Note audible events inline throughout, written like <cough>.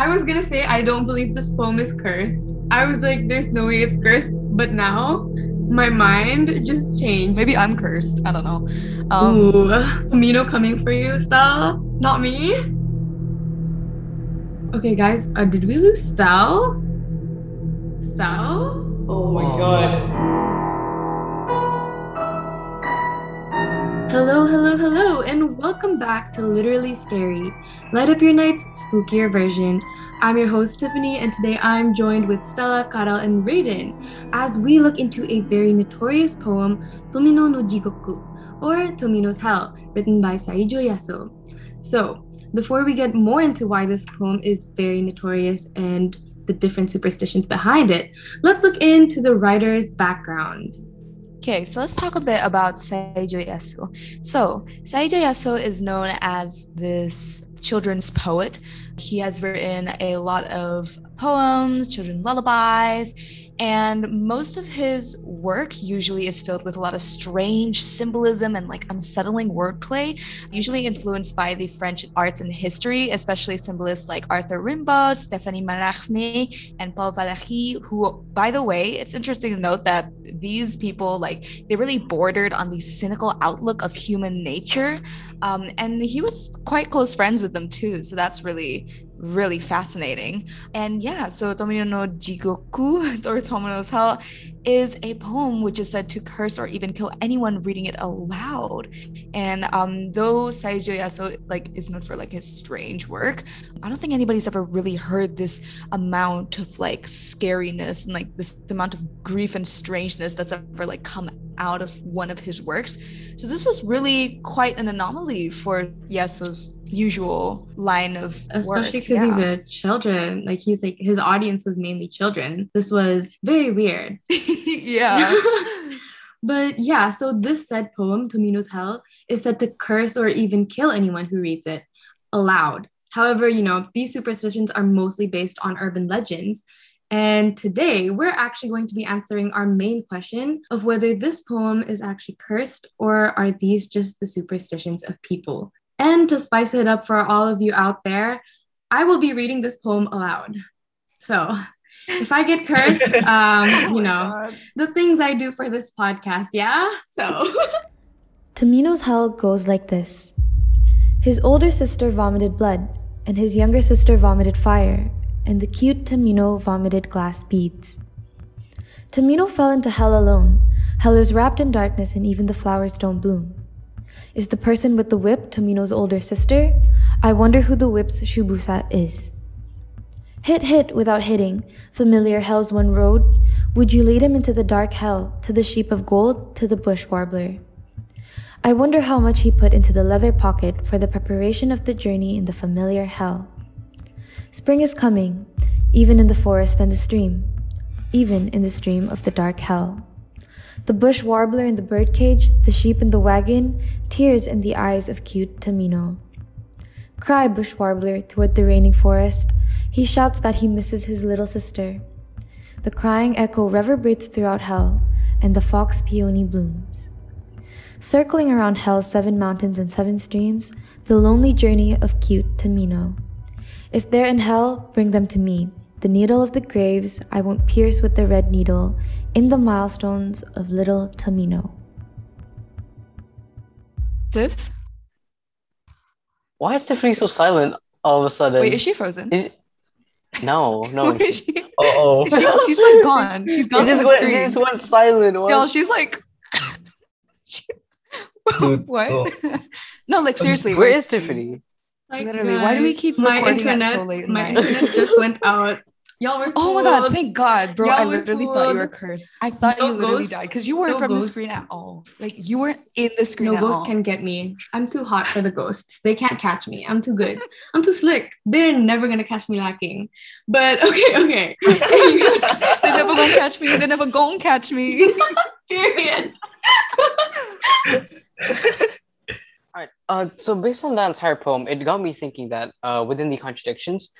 I was gonna say I don't believe this poem is cursed. I was like, there's no way it's cursed, but now my mind just changed. Maybe I'm cursed. I don't know. Um, Ooh, Mino coming for you, Stella, not me. Okay, guys, uh, did we lose Stell? Stell? Oh my god. Hello, hello, hello, and welcome back to Literally Scary. Light up your night's spookier version. I'm your host, Tiffany, and today I'm joined with Stella, Karel, and Raiden as we look into a very notorious poem, Tomino no Jigoku, or Tomino's Hell, written by Saijo Yasuo. So, before we get more into why this poem is very notorious and the different superstitions behind it, let's look into the writer's background. Okay, so let's talk a bit about Saijo Yasuo. So, Saijo Yasuo is known as this children's poet. He has written a lot of poems, children's lullabies, and most of his work usually is filled with a lot of strange symbolism and like unsettling wordplay, usually influenced by the French arts and history, especially symbolists like Arthur Rimbaud, Stéphane Mallarmé, and Paul Valéry, who, by the way, it's interesting to note that these people, like, they really bordered on the cynical outlook of human nature. Um, and he was quite close friends with them too. So that's really really fascinating. And yeah, so Tomino no Jigoku <laughs> or Tomino's Hell is a poem which is said to curse or even kill anyone reading it aloud. And um, though Saijo Yasuo like is known for like his strange work, I don't think anybody's ever really heard this amount of like scariness and like this amount of grief and strangeness that's ever like come out of one of his works. So this was really quite an anomaly for Yasuo's usual line of especially because yeah. he's a children like he's like his audience was mainly children. This was very weird. <laughs> Yeah. <laughs> But yeah so this said poem tomino's hell is said to curse or even kill anyone who reads it aloud. However you know these superstitions are mostly based on urban legends. And today we're actually going to be answering our main question of whether this poem is actually cursed or are these just the superstitions of people and to spice it up for all of you out there, I will be reading this poem aloud. So if I get cursed, <laughs> um, oh you know, God. the things I do for this podcast, yeah? So. <laughs> Tomino's hell goes like this His older sister vomited blood, and his younger sister vomited fire, and the cute Tomino vomited glass beads. Tomino fell into hell alone. Hell is wrapped in darkness, and even the flowers don't bloom. Is the person with the whip Tomino's older sister? I wonder who the whip's Shubusa is. Hit hit without hitting, familiar hell's one road. Would you lead him into the dark hell, to the sheep of gold, to the bush warbler? I wonder how much he put into the leather pocket for the preparation of the journey in the familiar hell. Spring is coming, even in the forest and the stream, even in the stream of the dark hell. The bush warbler in the birdcage, the sheep in the wagon, tears in the eyes of cute Tomino. Cry, bush warbler, toward the raining forest. He shouts that he misses his little sister. The crying echo reverberates throughout hell, and the fox peony blooms. Circling around hell's seven mountains and seven streams, the lonely journey of cute Tomino. If they're in hell, bring them to me. The needle of the graves I won't pierce with the red needle, in the milestones of little Tomino. Tiff? Why is Tiffany so silent all of a sudden? Wait, is she frozen? Is... <laughs> No, no. oh. <laughs> She, she's like gone. She's gone. She just, went, she just went silent. What? she's like. <laughs> she... what? Oh. no, like seriously. Where is Tiffany? Like, Literally, guys, why do we keep recording internet, so late? My internet just went out Y'all were Oh my god, thank God, bro. Y'all I literally thought you were cursed. I thought no you literally ghost, died because you weren't no from ghost. the screen at all. Like you weren't in the screen. No ghost all. can get me. I'm too hot for the ghosts. They can't catch me. I'm too good. I'm too slick. They're never gonna catch me lacking. But <laughs> okay, okay. <laughs> They're never gonna catch me. They're never gonna catch me. <laughs> Period. All right. Uh, so based on that entire poem, it got me thinking that uh, within the contradictions,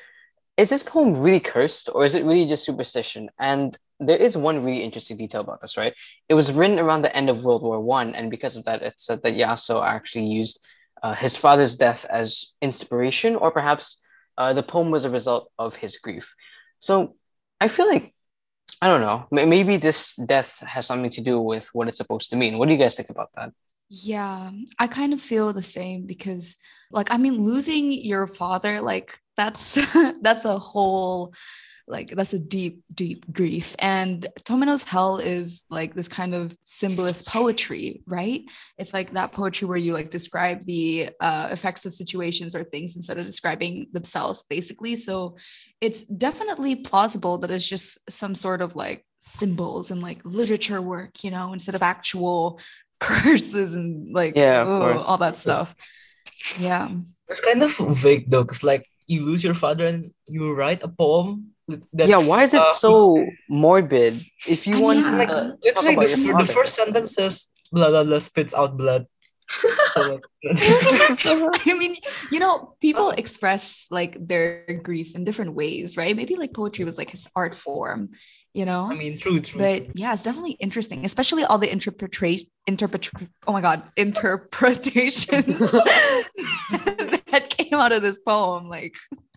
is this poem really cursed or is it really just superstition? And there is one really interesting detail about this, right? It was written around the end of World War One, and because of that, it said that Yasuo actually used uh, his father's death as inspiration, or perhaps uh, the poem was a result of his grief. So I feel like I don't know. Maybe this death has something to do with what it's supposed to mean. What do you guys think about that? Yeah, I kind of feel the same because like I mean losing your father like that's <laughs> that's a whole like that's a deep deep grief. And tomino's hell is like this kind of symbolist poetry right? It's like that poetry where you like describe the uh, effects of situations or things instead of describing themselves basically. So it's definitely plausible that it's just some sort of like symbols and like literature work you know instead of actual <laughs> curses and like yeah ugh, all that stuff. Yeah. It's kind of vague though because like you lose your father and you write a poem yeah why is it uh, so morbid if you want yeah. like, literally the, the first sentence says blah blah blah spits out blood <laughs> so, <laughs> <laughs> I mean, you know, people express like their grief in different ways, right? Maybe like poetry was like his art form, you know. I mean, true, true. But yeah, it's definitely interesting, especially all the interpretation, interpret. Oh my god, interpretations that came out of this poem. Like,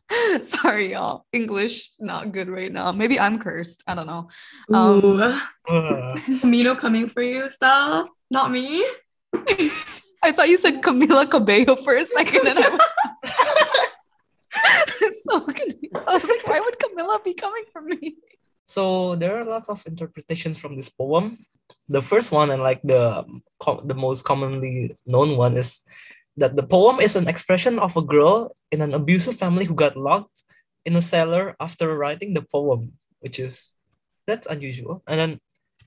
<laughs> Sorry, y'all. English not good right now. Maybe I'm cursed. I don't know. Um, <laughs> Mino coming for you, style. Not me. <laughs> I thought you said Camila Cabello for a second, and I was so confused. I was like, why would Camila be coming for me? So there are lots of interpretations from this poem. The first one and like the the most commonly known one is that the poem is an expression of a girl in an abusive family who got locked in a cellar after writing the poem, which is that's unusual. And then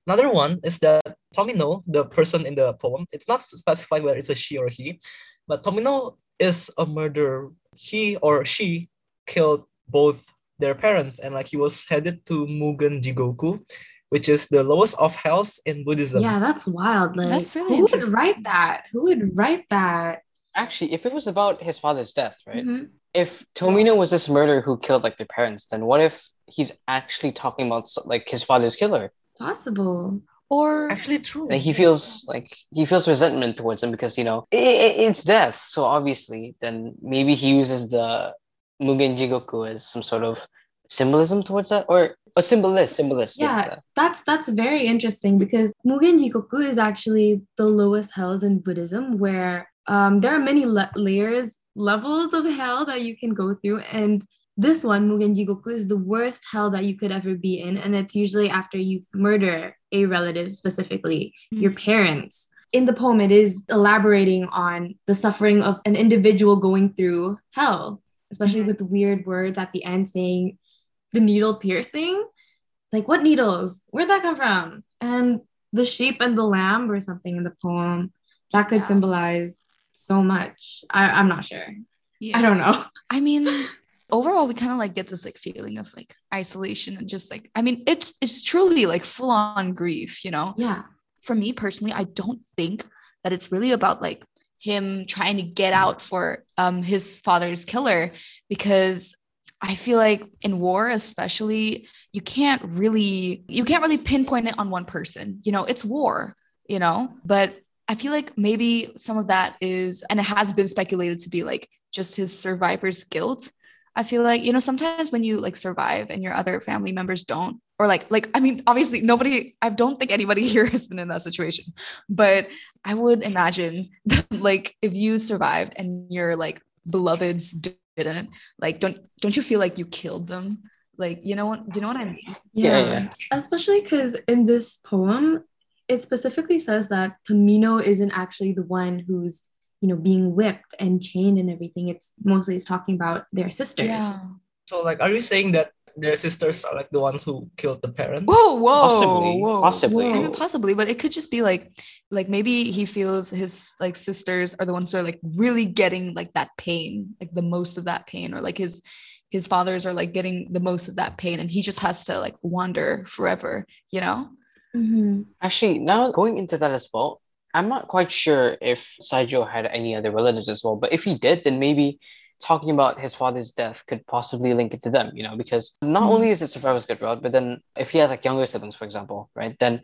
another one is that Tomino, the person in the poem, it's not specified whether it's a she or he, but Tomino is a murderer. He or she killed both their parents and like he was headed to Mugen Jigoku, which is the lowest of hells in Buddhism. Yeah, that's wild. Like, that's really who would write that? Who would write that? Actually, if it was about his father's death, right? Mm-hmm. If Tomino was this murderer who killed like their parents, then what if he's actually talking about like his father's killer? Possible. Or actually true. And he feels like he feels resentment towards him because you know it, it, it's death. So obviously, then maybe he uses the Mugen Jigoku as some sort of symbolism towards that, or a symbolist, symbolist. Yeah, yeah, that's that's very interesting because Mugen Jigoku is actually the lowest hells in Buddhism, where um, there are many le- layers, levels of hell that you can go through. And this one, Mugen Jigoku, is the worst hell that you could ever be in. And it's usually after you murder a relative, specifically mm-hmm. your parents. In the poem, it is elaborating on the suffering of an individual going through hell, especially mm-hmm. with weird words at the end saying the needle piercing. Like, what needles? Where'd that come from? And the sheep and the lamb or something in the poem that could yeah. symbolize so much. I, I'm not sure. Yeah. I don't know. <laughs> I mean, overall we kind of like get this like feeling of like isolation and just like I mean it's it's truly like full on grief, you know? Yeah. For me personally, I don't think that it's really about like him trying to get out for um his father's killer because I feel like in war especially you can't really you can't really pinpoint it on one person. You know, it's war, you know? But I feel like maybe some of that is, and it has been speculated to be like just his survivor's guilt. I feel like, you know, sometimes when you like survive and your other family members don't, or like, like, I mean, obviously nobody, I don't think anybody <laughs> here has been in that situation, but I would imagine <laughs> that, like if you survived and your like beloveds didn't, like, don't, don't you feel like you killed them? Like, you know what, you know what I mean? Yeah. yeah, yeah. Especially because in this poem, it specifically says that Tomino isn't actually the one who's you know being whipped and chained and everything. It's mostly it's talking about their sisters. Yeah. so like are you saying that their sisters are like the ones who killed the parents? Whoa whoa possibly, whoa. Possibly. I mean, possibly but it could just be like like maybe he feels his like sisters are the ones who are like really getting like that pain like the most of that pain or like his his fathers are like getting the most of that pain and he just has to like wander forever you know Mm-hmm. Actually, now going into that as well, I'm not quite sure if Saijo had any other relatives as well, but if he did, then maybe talking about his father's death could possibly link it to them, you know, because not mm-hmm. only is it survivor's good route, but then if he has like younger siblings, for example, right, then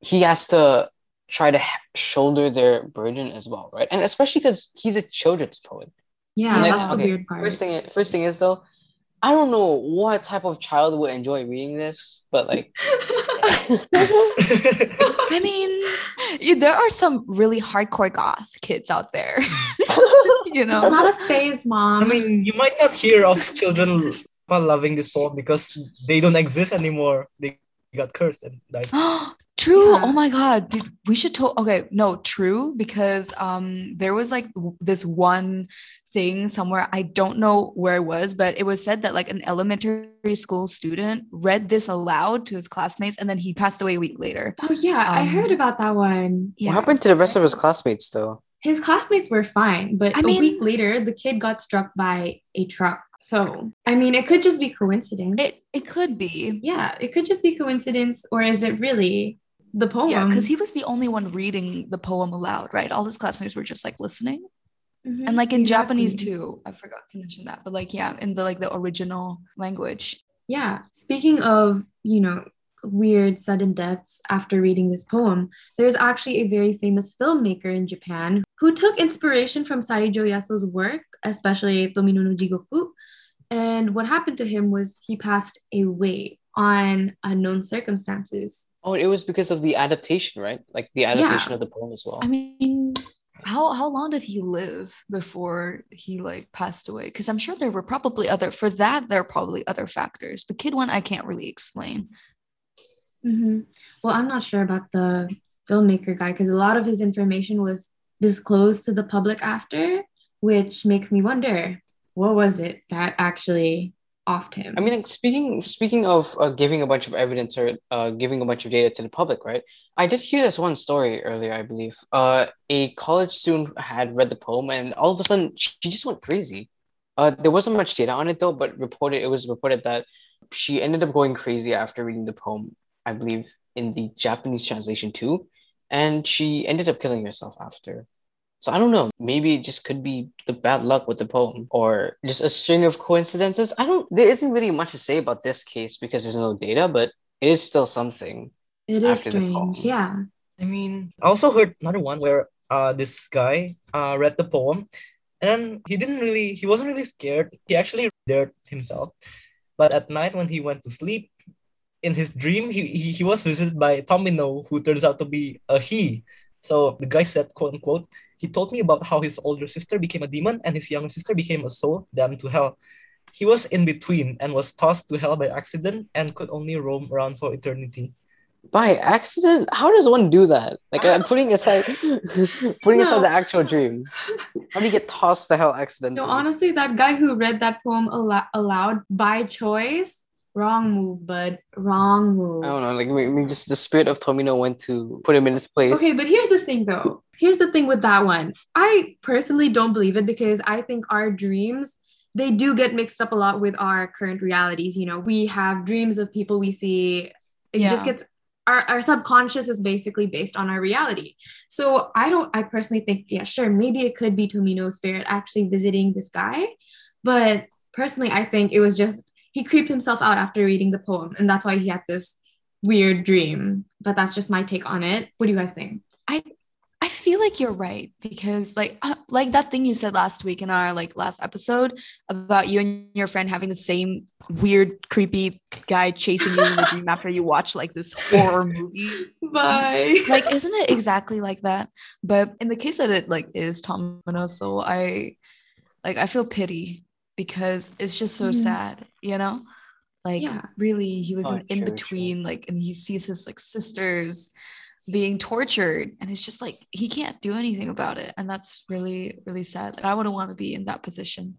he has to try to shoulder their burden as well, right? And especially because he's a children's poet. Yeah, like, that's okay, the weird part. First thing, first thing is though, I don't know what type of child would enjoy reading this, but like <laughs> I mean, yeah, there are some really hardcore goth kids out there. <laughs> you It's know? not a phase, mom. I mean, you might not hear of children loving this poem because they don't exist anymore. They got cursed and died. <gasps> <gasps> true. Yeah. Oh my god, dude. We should to- okay, no, true, because um there was like w- this one thing somewhere. I don't know where it was, but it was said that like an elementary school student read this aloud to his classmates and then he passed away a week later. oh yeah, I um, heard about that one. Yeah. what happened to the rest of his classmates though? His classmates were fine, but I a mean- week later, the kid got struck by a truck. So, I mean, it could just be coincidence. It it could be. yeah, it could just be coincidence, or is it really the poem? Yeah, because he was the only one reading the poem aloud, right? All his classmates were just like listening. Mhm, and like in Japanese too. I forgot to mention that, but like yeah, in the like the original language. Yeah. Speaking of, you know, weird sudden deaths after reading this poem, there's actually a very famous filmmaker in Japan who took inspiration from Saijo Yasuo's work, especially Tomino no Jigoku. And what happened to him was he passed away on unknown circumstances. Oh, it was because of the adaptation, right? Like the adaptation of the poem as well. I mean, how how long did he live before he like passed away? Because I'm sure there were probably other for that there are probably other factors. The kid one I can't really explain. Mhm. Well, I'm not sure about the filmmaker guy because a lot of his information was disclosed to the public after, which makes me wonder what was it that actually offed him? I mean, speaking speaking of uh, giving a bunch of evidence or uh, giving a bunch of data to the public, right? I did hear this one story earlier, I believe. Uh, a college student had read the poem, and all of a sudden, she she just went crazy. Uh, there wasn't much data on it though, but reported it was reported that she ended up going crazy after reading the poem. I believe in the Japanese translation too, and she ended up killing herself after. So I don't know. Maybe it just could be the bad luck with the poem or just a string of coincidences. I don't there isn't really much to say about this case because there's no data, but it is still something. it is after the poem. strange. Yeah. I mean, I also heard another one where uh this guy uh read the poem and then he didn't really he wasn't really scared. He actually dared himself. But at night when he went to sleep, in his dream he, he, he was visited by Tomino, who turns out to be a he. So the guy said, quote unquote, he told me about how his older sister became a demon and his younger sister became a soul damned to hell. He was in between and was tossed to hell by accident and could only roam around for eternity. By accident? How does one do that? Like I'm putting aside <laughs> putting No. aside the actual dream. How do you get tossed to hell accidentally? No, honestly, that guy who read that poem alo- aloud by choice, wrong move, bud. Wrong move. I don't know, like maybe just the spirit of Tomino went to put him in his place. Okay, but here's the thing though. Here's the thing with that one. I personally don't believe it because I think our dreams they do get mixed up a lot with our current realities. You know, we have dreams of people we see. It just gets our, our subconscious is basically based on our reality. So I don't I personally think, yeah, sure, maybe it could be Tomino's spirit actually visiting this guy. But personally, I think it was just he creeped himself out after reading the poem, and that's why he had this weird dream. But that's just my take on it. What do you guys think? I I feel like you're right because like uh, like that thing you said last week in our like last episode about you and your friend having the same weird creepy guy chasing you in the dream <laughs> after you watch like this horror movie. Bye. Like isn't it exactly like that? But in the case that it like is Tomino, so I like I feel pity because it's just so Mhm. sad, you know? Like Yeah. really he was Oh, in, in true, true. between like and he sees his like sisters being tortured and it's just like he can't do anything about it and that's really really sad like, i wouldn't want to be in that position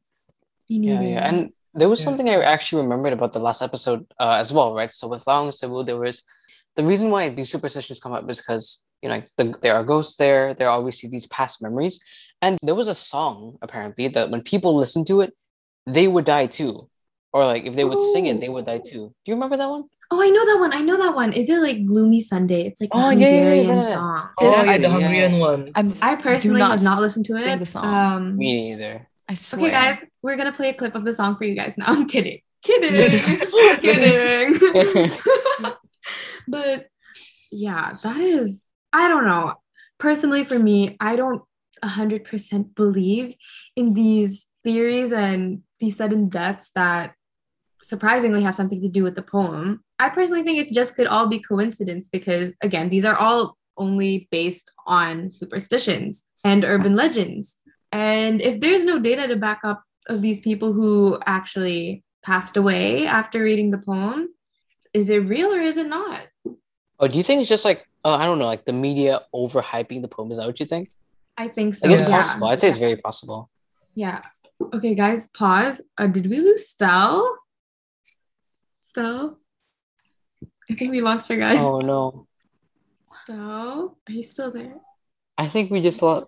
Me Yeah, yeah. And there was Yeah. something I actually remembered about the last episode uh, as well, right? So with Lao and Cebu, there was the reason why these superstitions come up is because you know the, there are ghosts there. There are obviously these past memories, and there was a song apparently that when people listen to it, they would die too, or like if they would sing it, they would die too. Do you remember that one? oh, I know that one. I know that one. Is it like Gloomy Sunday? It's like a Oh, yeah, yeah, yeah, Hungarian song. Oh, Yeah, yeah, the yeah. Hungarian one. i'm I do personally have not listened to it. sing the song. Um, Me neither. i swear okay, guys, we're gonna play a clip of the song for you guys now. <laughs> I'm kidding. Kidding. <laughs> <laughs> kidding. but yeah, that is, I don't know. Personally, for me, I don't 100% believe in these theories and these sudden deaths that surprisingly have something to do with the poem. I personally think it just could all be coincidence because, again, these are all only based on superstitions and urban legends. And if there's no data to back up of these people who actually passed away after reading the poem, is it real or is it not? Oh, do you think it's just like uh, I don't know, like the media overhyping the poem? Is that what you think? I think so. I guess it's yeah. possible. I'd say it's very possible. Yeah. Okay, guys, pause. Uh, did we lose Stell? Stell? I think we lost her, guys. Oh no, Stell? Are you still there? I think we just lost.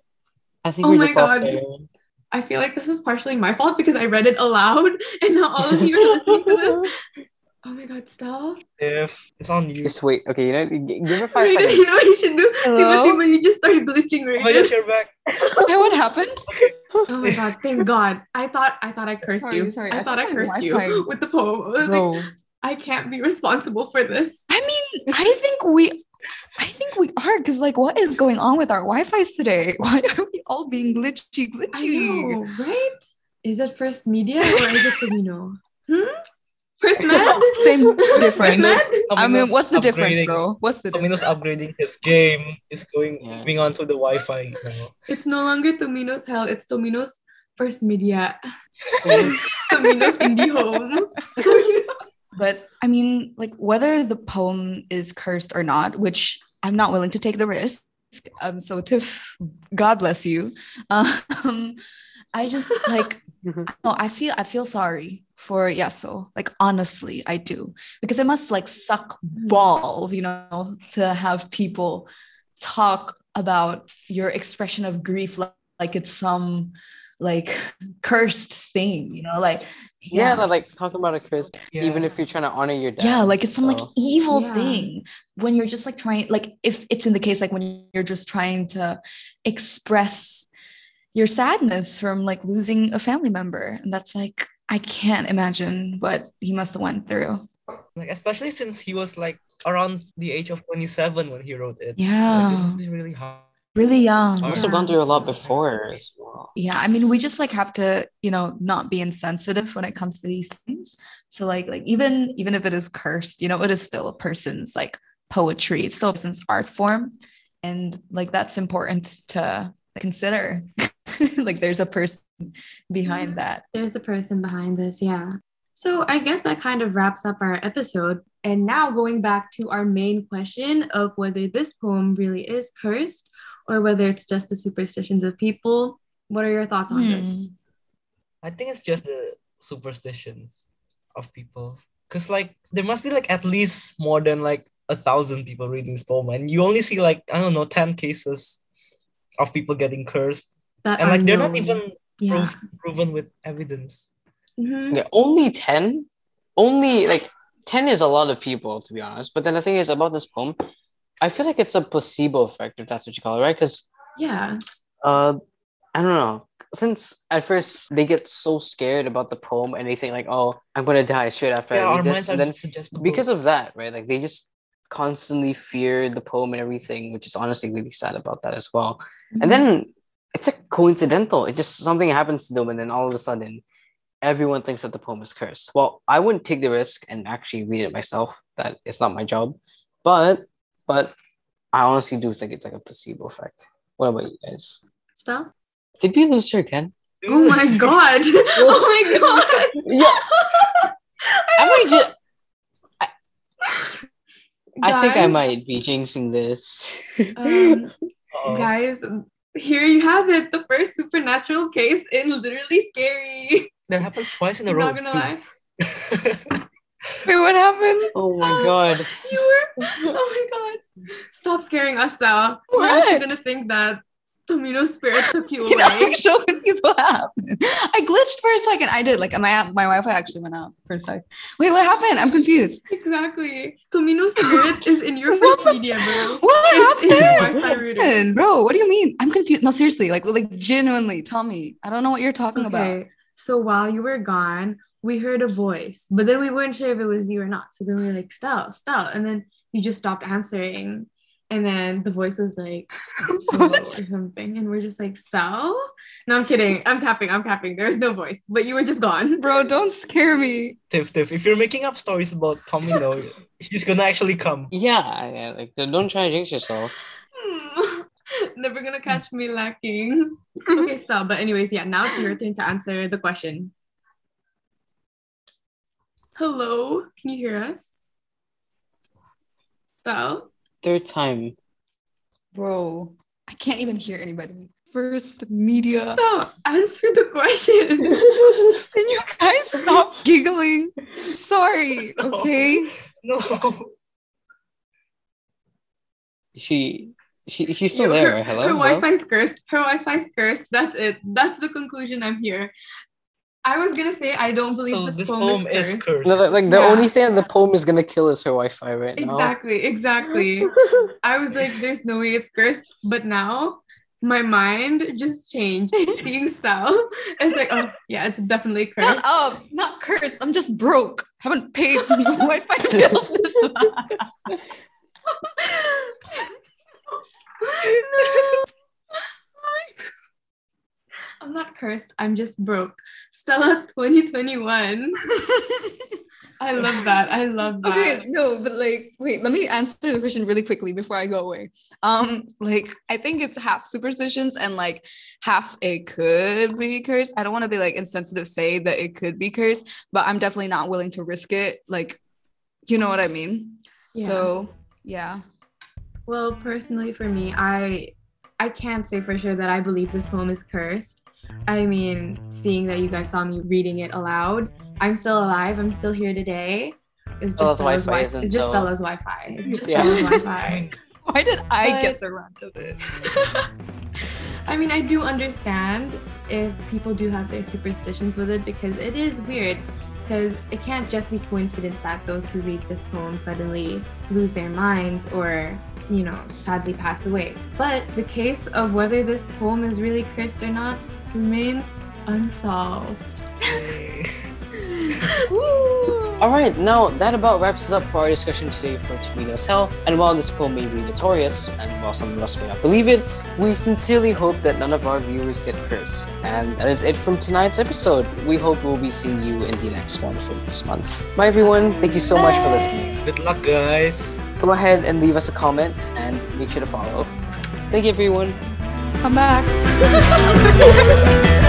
I think Oh we my just lost. God. Aaron. I feel like this is partially my fault because I read it aloud <laughs> and now all of you are listening to this. <laughs> Oh my god, Stell. If it's on you. Just wait. Okay, you know, give her five Raiden, seconds. you know what you should do? Hello? Timothy, when you just started glitching, Oh my gosh, you're back. <laughs> Hey, what happened? Oh my god, thank God. I thought I thought I cursed Sorry, you. sorry, I, I thought I cursed Wi-Fi- you with the poem. I was like, Bro, I can't be responsible for this. I mean, I think we, I think we are because like, what is going on with our Wi-Fi's today? <laughs> Why are we all being glitchy, glitchy? I know, right? Is it first media or is it Camino? <laughs> Hmm? First med? <laughs> Same difference. First med? I mean, what's the difference, upgrading- bro? What's the difference? Tomino's difference? upgrading his game. Is going Yeah. moving on to the Wi-Fi now. It's no longer Tomino's hell, it's Tomino's first media. Tomino's <laughs> IndiHome. <laughs> But I mean, like, whether the poem is cursed or not, which I'm not willing to take the risk. Um, so Tiff, God bless you. Um, I just like no, I feel I feel sorry for Yaso. Like honestly, I do because it must like suck mm-hmm. balls, you know, to have people talk about your expression of grief like, like it's some like cursed thing, you know, like yeah, but, like talk about a curse, Yeah. even if you're trying to honor your dad. yeah like it's some like evil Yeah. thing when you're just like trying like if it's in the case like when you're just trying to express your sadness from like losing a family member and that's like i can't imagine what he must have went through Like especially since he was like around the age of 27 when he wrote it. Like, Yeah. it must be really hard. really young I've also Yeah. gone through a lot before as well. yeah i mean we just like have to you know not be insensitive when it comes to these things so like like even even if it is cursed you know it is still a person's like poetry it's still a person's art form and like that's important to consider <laughs> <laughs> like there's a person behind that There's a person behind this, yeah. So I guess that kind of wraps up our episode. And now going back to our main question of whether this poem really is cursed or whether it's just the superstitions of people. What are your thoughts on this? Hmm. I think it's just the superstitions of people. Cause like there must be like at least more than like a thousand people reading this poem, and you only see like I don't know ten cases of people getting cursed, That and like they're not even yeah. proof, proven with evidence. Mhm. Yeah, only 10? Only like 10 is a lot of people, to be honest. But then the thing is about this poem, I feel like it's a placebo effect, if that's what you call it, right? Because Yeah. uh, I don't know. Since at first they get so scared about the poem and they think like, oh, I'm gonna die straight after yeah, I our read minds this. are And then suggestible. because of that, right? Like they just constantly fear the poem and everything, which is honestly really sad about that as well. Mm-hmm. And then it's like coincidental. It just something happens to them, and then all of a sudden, everyone thinks that the poem is cursed. Well, I wouldn't take the risk and actually read it myself. That it's not my job. But but I honestly do think it's like a placebo effect. What about you guys? Stop. Did we lose her again? Oh my <laughs> god. oh my god. Yeah. <laughs> I might just, I think I might be jinxing this. <laughs> Um, guys, here you have it. The first supernatural case in literally scary. that happens twice in a row. Not gonna lie. <laughs> wait what happened oh my oh, god. You were oh my god. Stop scaring us now. We're actually gonna think that Tomino spirit took you <laughs> you know, away. I'm so confused what happened. I glitched for a second. I did. Like my my Wi-Fi actually went out for a second. Wait, what happened? I'm confused. exactly. Tomino spirit is in your <laughs> first media, bro. <laughs> What It's happened? Bro, what do you mean? I'm confused. No, seriously, like like genuinely, tell me. I don't know what you're talking about. Okay. So while you were gone, we heard a voice, but then we weren't sure if it was you or not. So then we were like, Stell, Stell. And then you just stopped answering. And then the voice was like, or <laughs> something. And we're just like, Stell? No, I'm kidding. I'm capping. I'm capping. There's no voice, but you were just gone. Bro, don't scare me. Tiff, Tiff, if you're making up stories about Tomino, <laughs> she's gonna actually come. Yeah, yeah, like don't try to jinx yourself. <laughs> Never gonna catch me lacking. Okay, stop. But anyways, yeah, now it's your turn to answer the question. Hello, can you hear us? Stell? Third time. Bro, I can't even hear anybody. First media. Stop. Answer the question. <laughs> Can you guys stop giggling? Sorry, <laughs> No. okay? No. She she she's still Yo, there. her. Hello. her Wi-Fi's cursed. Her Wi-Fi's cursed. That's it. That's the conclusion I'm here. I was gonna say I don't believe So this, this poem, poem is is cursed. cursed. No, like like, the Yeah. only thing that the poem is gonna kill is her Wi-Fi right now. Exactly, exactly. <laughs> I was like, there's no way it's cursed. But now my mind just changed. <laughs> Seeing style. It's like, oh yeah, it's definitely Not cursed. up, not cursed. I'm just broke. Haven't paid <laughs> Wi-Fi bills this month. I'm not cursed. I'm just broke. Stella <laughs> 2021. I love that. I love that. Okay, no, but like, wait, let me answer the question really quickly before I go away. Um, like, I think it's half superstitions and like half it could be cursed. I don't want to be like insensitive, say that it could be cursed, but I'm definitely not willing to risk it. Like, you know what I mean? Yeah. So, yeah. Well, personally for me, I I can't say for sure that I believe this poem is cursed. I mean, seeing that you guys saw me reading it aloud, I'm still alive. I'm still here today. It's just Stella's Stella's Wi-Fi Wi- It's just so- Stella's Wi-Fi. It's just Yeah. Stella's Wi-Fi. <laughs> Why did I But- get the rant of it? <laughs> I mean, I do understand if people do have their superstitions with it because it is weird. Because it can't just be coincidence that those who read this poem suddenly lose their minds or, you know, sadly pass away. But the case of whether this poem is really cursed or not remains unsolved. <laughs> All right, now that about wraps it up for our discussion today for Tomino's Hell. And while this poem may be notorious, and while some of us may not believe it, we sincerely hope that none of our viewers get cursed. And that is it from tonight's episode. We hope we'll be seeing you in the next one for this month. Bye, everyone. Thank you so much for listening. Good luck, guys. Go ahead and leave us a comment and make sure to follow. Thank you, everyone. Come back. <laughs>